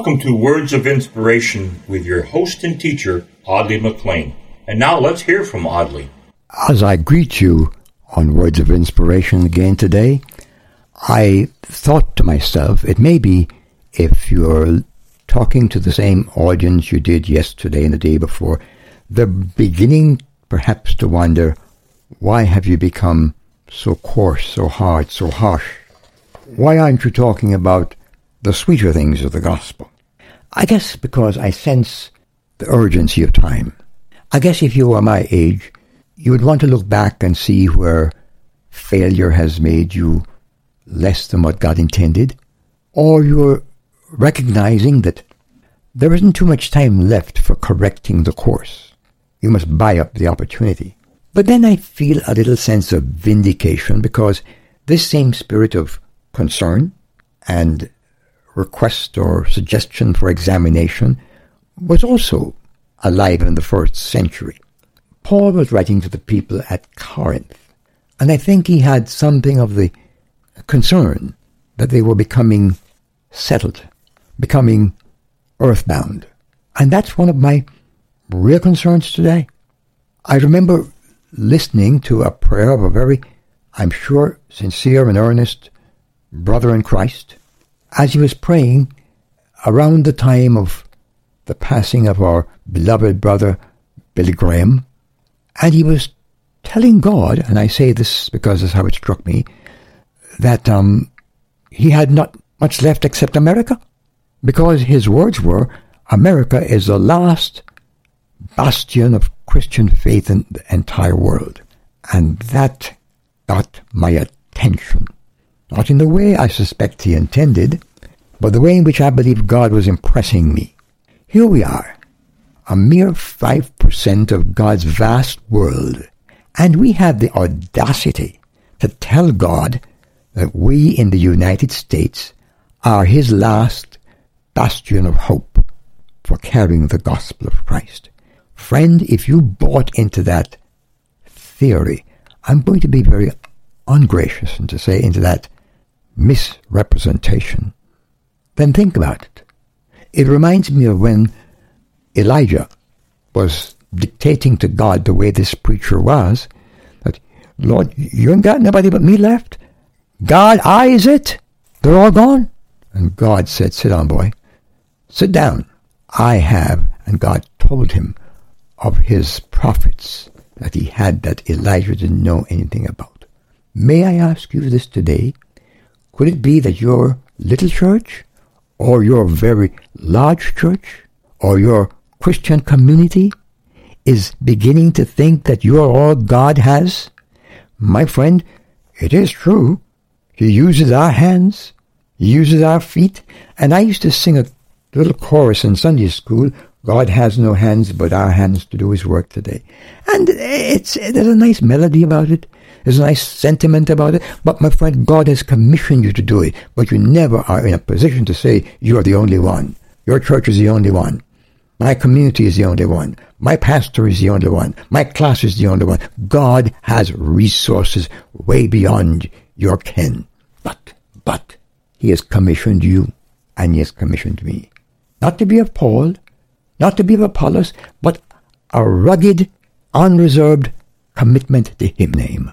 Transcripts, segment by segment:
Welcome to Words of Inspiration with your host and teacher, Audley McLean. And now let's hear from Audley. As I greet you on Words of Inspiration again today, I thought to myself, it may be if you're talking to the same audience you did yesterday and the day before, they're beginning perhaps to wonder, why have you become so coarse, so hard, so harsh? Why aren't you talking about the sweeter things of the gospel? I guess because I sense the urgency of time. I guess if you were my age, you would want to look back and see where failure has made you less than what God intended, or you're recognizing that there isn't too much time left for correcting the course. You must buy up the opportunity. But then I feel a little sense of vindication because this same spirit of concern and request or suggestion for examination was also alive in the first century. Paul was writing to the people at Corinth, and I think he had something of the concern that they were becoming settled, becoming earthbound. And that's one of my real concerns today. I remember listening to a prayer of a very, I'm sure, sincere and earnest brother in Christ as he was praying around the time of the passing of our beloved brother Billy Graham. And he was telling God, and I say this because that's how it struck me, that um, he had not much left except America. Because his words were, America is the last bastion of Christian faith in the entire world. And that got my attention. Not in the way I suspect he intended, but the way in which I believe God was impressing me. Here we are, a mere 5% of God's vast world, and we have the audacity to tell God that we in the United States are his last bastion of hope for carrying the gospel of Christ. Friend, if you bought into that theory, I'm going to be very ungracious and to say into that misrepresentation, then think about it. It reminds me of when Elijah was dictating to God the way this preacher was, that, Lord, you ain't got nobody but me left. God, I is it. They're all gone. And God said, sit down, boy. Sit down. I have. And God told him of his prophets that he had that Elijah didn't know anything about. May I ask you this today? Could it be that your little church, or your very large church, or your Christian community is beginning to think that you are all God has? My friend, it is true. He uses our hands, he uses our feet, and I used to sing a little chorus in Sunday school God has no hands but our hands to do his work today. And it's, there's a nice melody about it. There's a nice sentiment about it. But my friend, God has commissioned you to do it. But you never are in a position to say you are the only one. Your church is the only one. My community is the only one. My pastor is the only one. My class is the only one. God has resources way beyond your ken. But, but, He has commissioned you and He has commissioned me. Not to be of Paul, not to be of Apollos, but a rugged, unreserved commitment to Him name.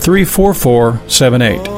34478.